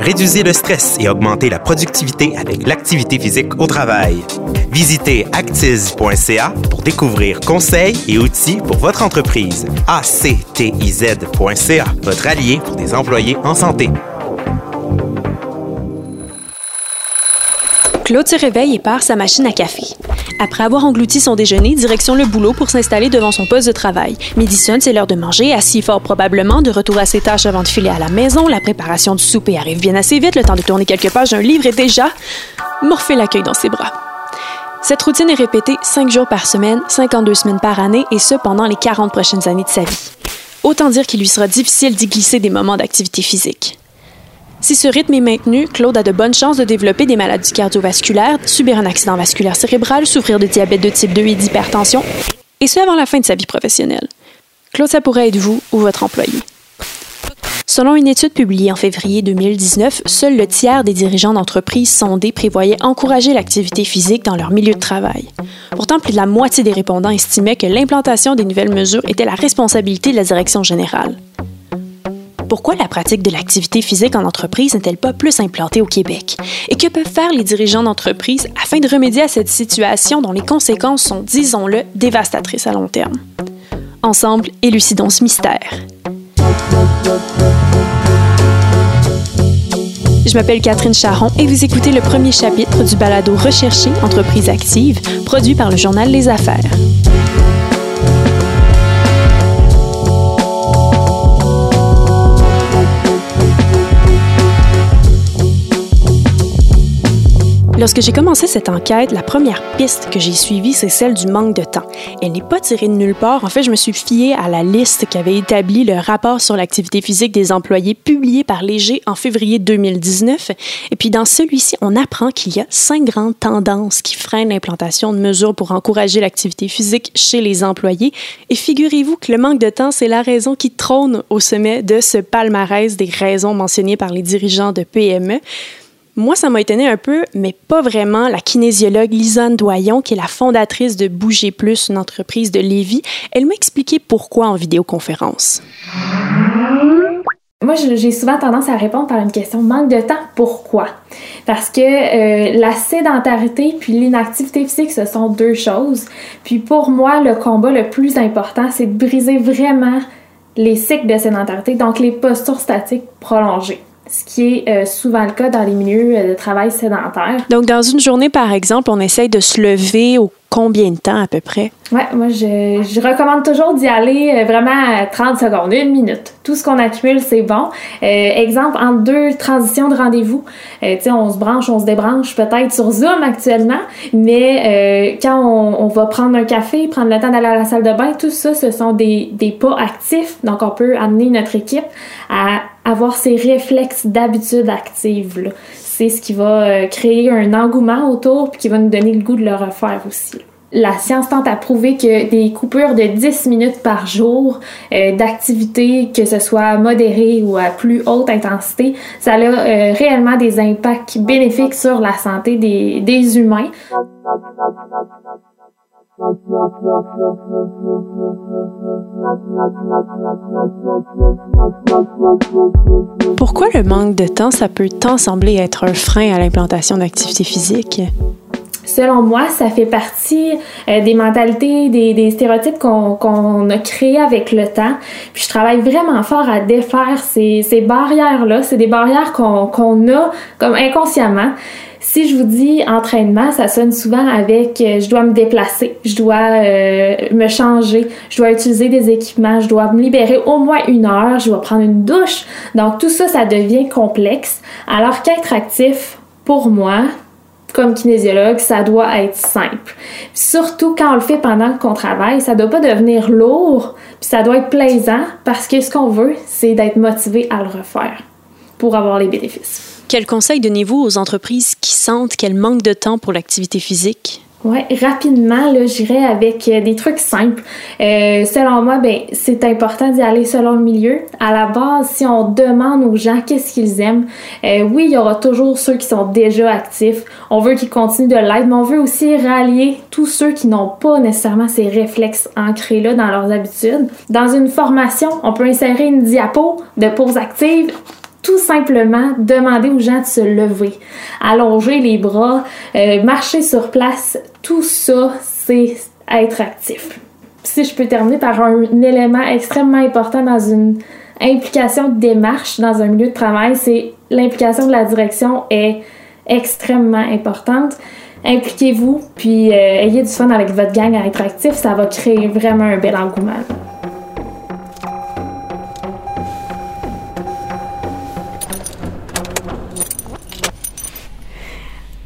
Réduisez le stress et augmentez la productivité avec l'activité physique au travail. Visitez actiz.ca pour découvrir conseils et outils pour votre entreprise. actiz.ca, votre allié pour des employés en santé. Claude se réveille et part sa machine à café. Après avoir englouti son déjeuner, direction le boulot pour s'installer devant son poste de travail. Midi c'est l'heure de manger, assis fort probablement, de retour à ses tâches avant de filer à la maison. La préparation du souper arrive bien assez vite, le temps de tourner quelques pages d'un livre est déjà morphé l'accueil dans ses bras. Cette routine est répétée 5 jours par semaine, 52 semaines par année, et ce pendant les 40 prochaines années de sa vie. Autant dire qu'il lui sera difficile d'y glisser des moments d'activité physique. Si ce rythme est maintenu, Claude a de bonnes chances de développer des maladies cardiovasculaires, subir un accident vasculaire cérébral, souffrir de diabète de type 2 et d'hypertension, et ce avant la fin de sa vie professionnelle. Claude, ça pourrait être vous ou votre employé. Selon une étude publiée en février 2019, seul le tiers des dirigeants d'entreprises sondés prévoyaient encourager l'activité physique dans leur milieu de travail. Pourtant, plus de la moitié des répondants estimaient que l'implantation des nouvelles mesures était la responsabilité de la direction générale pourquoi la pratique de l'activité physique en entreprise n'est-elle pas plus implantée au Québec? Et que peuvent faire les dirigeants d'entreprise afin de remédier à cette situation dont les conséquences sont, disons-le, dévastatrices à long terme? Ensemble, élucidons ce mystère. Je m'appelle Catherine Charon et vous écoutez le premier chapitre du balado Rechercher Entreprise active, produit par le journal Les Affaires. Lorsque j'ai commencé cette enquête, la première piste que j'ai suivie, c'est celle du manque de temps. Elle n'est pas tirée de nulle part. En fait, je me suis fiée à la liste qu'avait établi le rapport sur l'activité physique des employés publié par Léger en février 2019. Et puis, dans celui-ci, on apprend qu'il y a cinq grandes tendances qui freinent l'implantation de mesures pour encourager l'activité physique chez les employés. Et figurez-vous que le manque de temps, c'est la raison qui trône au sommet de ce palmarès des raisons mentionnées par les dirigeants de PME. Moi, ça m'a étonné un peu, mais pas vraiment. La kinésiologue Lisanne Doyon, qui est la fondatrice de Bouger Plus, une entreprise de Lévis, elle m'a expliqué pourquoi en vidéoconférence. Moi, j'ai souvent tendance à répondre par une question manque de temps. Pourquoi? Parce que euh, la sédentarité puis l'inactivité physique, ce sont deux choses. Puis pour moi, le combat le plus important, c'est de briser vraiment les cycles de sédentarité, donc les postures statiques prolongées ce qui est euh, souvent le cas dans les milieux euh, de travail sédentaires. Donc, dans une journée, par exemple, on essaye de se lever au combien de temps à peu près? Ouais, moi, je, je recommande toujours d'y aller euh, vraiment à 30 secondes, une minute. Tout ce qu'on accumule, c'est bon. exemple, en deux transitions de rendez-vous, tu sais, on se branche, on se débranche peut-être sur Zoom actuellement, mais quand on, on, va prendre un café, prendre le temps d'aller à la salle de bain, tout ça, ce sont des, des pas actifs. Donc, on peut amener notre équipe à avoir ces réflexes d'habitude active. C'est ce qui va euh, créer un engouement autour puis qui va nous donner le goût de le refaire aussi. La science tente à prouver que des coupures de 10 minutes par jour euh, d'activité, que ce soit modérée ou à plus haute intensité, ça a euh, réellement des impacts bénéfiques sur la santé des, des humains. Pourquoi le manque de temps, ça peut tant sembler être un frein à l'implantation d'activités physiques? Selon moi, ça fait partie euh, des mentalités, des, stéréotypes qu'on a créés avec le temps. Puis je travaille vraiment fort à défaire ces, barrières-là. C'est des barrières qu'on a comme inconsciemment. Si je vous dis entraînement, ça sonne souvent avec euh, je dois me déplacer, je dois euh, me changer, je dois utiliser des équipements, je dois me libérer au moins une heure, je dois prendre une douche. Donc tout ça, ça devient complexe. Alors qu'être actif, pour moi, comme kinésiologue, ça doit être simple. Surtout quand on le fait pendant qu'on travaille, ça doit pas devenir lourd, puis ça doit être plaisant parce que ce qu'on veut, c'est d'être motivé à le refaire pour avoir les bénéfices. Quel conseil donnez-vous aux entreprises sentent qu'elles manquent de temps pour l'activité physique? Oui, rapidement, là, j'irai avec euh, des trucs simples. Euh, selon moi, ben, c'est important d'y aller selon le milieu. À la base, si on demande aux gens qu'est-ce qu'ils aiment, euh, oui, il y aura toujours ceux qui sont déjà actifs. On veut qu'ils continuent de l'être, mais on veut aussi rallier tous ceux qui n'ont pas nécessairement ces réflexes ancrés là dans leurs habitudes. Dans une formation, on peut insérer une diapo de pause active tout simplement demander aux gens de se lever, allonger les bras, euh, marcher sur place. Tout ça, c'est être actif. Si je peux terminer par un, élément extrêmement important dans une implication de démarche dans un milieu de travail, c'est l'implication de la direction est extrêmement importante. Impliquez-vous, puis euh, ayez du fun avec votre gang à être actif, ça va créer vraiment un bel engouement.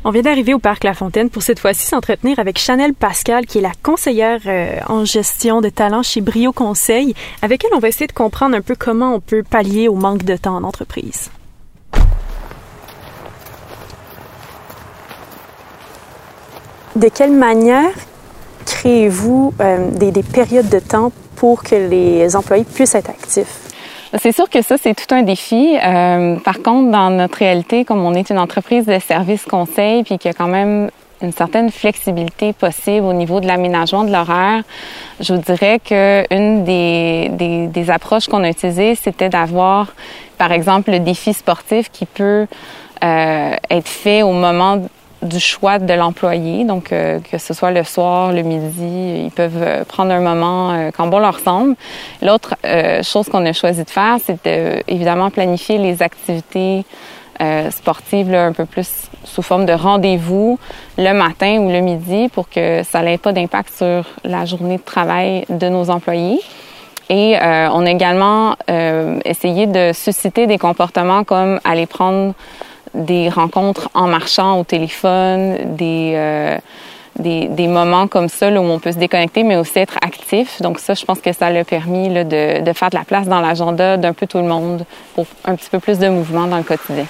On vient d'arriver au Parc La Fontaine pour cette fois-ci s'entretenir avec Chanel Pascal, qui est la conseillère euh, en gestion de talent chez Brio Conseil, avec elle on va essayer de comprendre un peu comment on peut pallier au manque de temps en entreprise. De quelle manière créez-vous euh, des, des périodes de temps pour que les employés puissent être actifs? C'est sûr que ça, c'est tout un défi. Euh, par contre, dans notre réalité, comme on est une entreprise de services conseil, puis qu'il y a quand même une certaine flexibilité possible au niveau de l'aménagement de l'horaire, je vous dirais que une des, des, approches qu'on a utilisées, c'était d'avoir, par exemple, le défi sportif qui peut euh, être fait au moment du choix de l'employé. Donc, euh, que ce soit le soir, le midi, ils peuvent euh, prendre un moment euh, quand bon leur semble. L'autre chose qu'on a choisi de faire, c'est de, évidemment planifier les activités sportives un peu plus sous forme de rendez-vous le matin ou le midi pour que ça n'ait pas d'impact sur la journée de travail de nos employés. Et on a également essayé de susciter des comportements comme aller prendre des rencontres en marchant au téléphone, des, euh, des, des, moments comme ça là, où on peut se déconnecter, mais aussi être actif. Donc ça, je pense que ça l'a permis de, de faire de la place dans l'agenda d'un peu tout le monde pour un petit peu plus de mouvement dans le quotidien.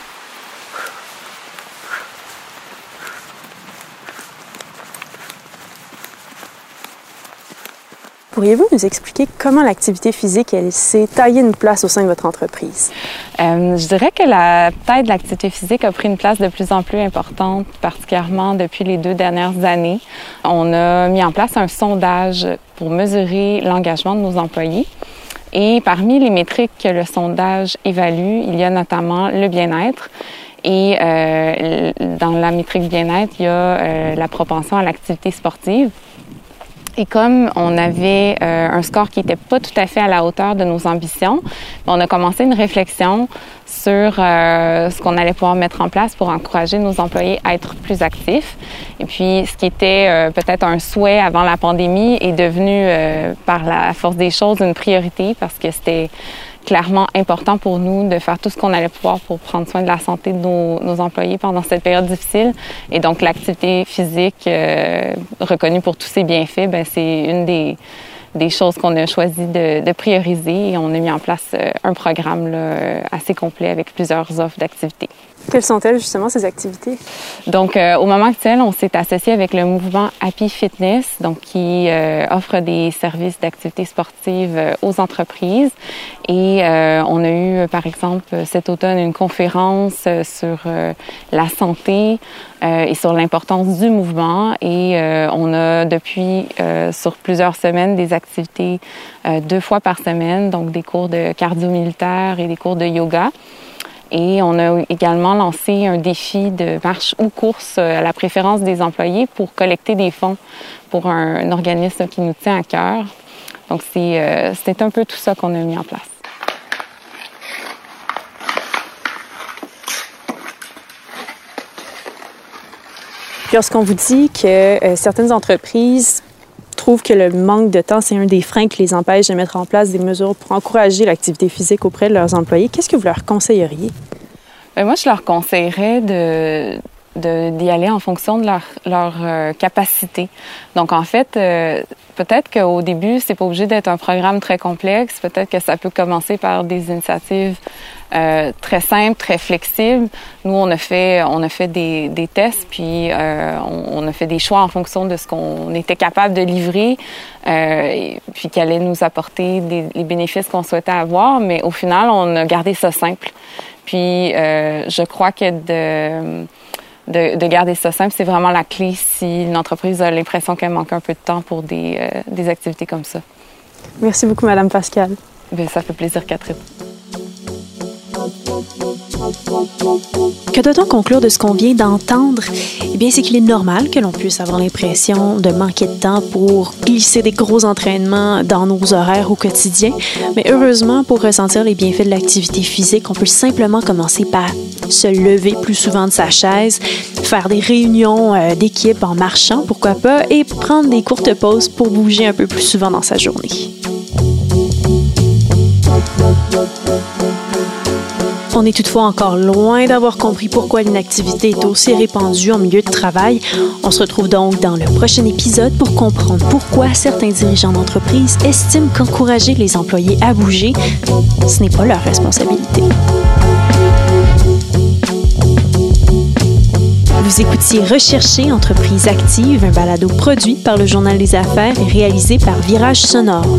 Pourriez-vous nous expliquer comment l'activité physique s'est taillée une place au sein de votre entreprise? Euh, Je dirais que la de l'activité physique a pris une place de plus en plus importante, particulièrement depuis les deux dernières années. On a mis en place un sondage pour mesurer l'engagement de nos employés. Et parmi les métriques que le sondage évalue, il y a notamment le bien-être. Et euh, dans la métrique bien-être, il y a euh, la propension à l'activité sportive. Et comme on avait euh, un score qui n'était pas tout à fait à la hauteur de nos ambitions, on a commencé une réflexion sur euh, ce qu'on allait pouvoir mettre en place pour encourager nos employés à être plus actifs. Et puis, ce qui était euh, peut-être un souhait avant la pandémie est devenu, par la force des choses, une priorité parce que c'était clairement important pour nous de faire tout ce qu'on allait pouvoir pour prendre soin de la santé de nos, nos employés pendant cette période difficile. Et donc, l'activité physique euh, reconnue pour tous ses bienfaits, ben, c'est une des, des choses qu'on a choisi de, de, prioriser et on a mis en place euh, un programme là, assez complet avec plusieurs offres d'activités. Quelles sont-elles justement ces activités? Donc, euh, au moment actuel, on s'est associé avec le mouvement Happy Fitness, donc qui euh, offre des services d'activités sportives euh, aux entreprises. Et euh, on a eu, par exemple, cet automne, une conférence sur la santé et sur l'importance du mouvement. Et on a depuis, sur plusieurs semaines, des activités deux fois par semaine, donc des cours de cardio militaire et des cours de yoga. Et on a également lancé un défi de marche ou course à la préférence des employés pour collecter des fonds pour un, organisme qui nous tient à cœur. Donc, euh, c'est un peu tout ça qu'on a mis en place. Lorsqu'on vous dit que euh, certaines entreprises trouvent que le manque de temps, c'est un des freins qui les empêche de mettre en place des mesures pour encourager l'activité physique auprès de leurs employés. Qu'est-ce que vous leur conseilleriez? Bien, moi, je leur conseillerais de d'y aller en fonction de leur, leur euh, capacité. Donc en fait, euh, peut-être qu'au début, c'est pas obligé d'être un programme très complexe. Peut-être que ça peut commencer par des initiatives euh, très simples, très flexibles. Nous, on a fait on a fait des, des tests, puis on, on, a fait des choix en fonction de ce qu'on était capable de livrer, et puis qui allait nous apporter des, les bénéfices qu'on souhaitait avoir. Mais au final, on a gardé ça simple. Puis je crois que de de, de, garder ça simple, c'est vraiment la clé si une entreprise a l'impression qu'elle manque un peu de temps pour des, euh, des activités comme ça. Merci beaucoup, Madame Pascal. Bien, ça fait plaisir, Catherine. Que doit-on conclure de ce qu'on vient d'entendre? Eh bien, c'est qu'il est normal que l'on puisse avoir l'impression de manquer de temps pour glisser des gros entraînements dans nos horaires au quotidien. Mais heureusement, pour ressentir les bienfaits de l'activité physique, on peut simplement commencer par se lever plus souvent de sa chaise, faire des réunions euh, d'équipe en marchant, pourquoi pas, et prendre des courtes pauses pour bouger un peu plus souvent dans sa journée. On est toutefois encore loin d'avoir compris pourquoi l'inactivité est aussi répandue en milieu de travail. On se retrouve donc dans le prochain épisode pour comprendre pourquoi certains dirigeants d'entreprise estiment qu'encourager les employés à bouger, ce n'est pas leur responsabilité. Vous écoutiez Rechercher Entreprise Active, un balado produit par le Journal des Affaires et réalisé par Virage Sonore.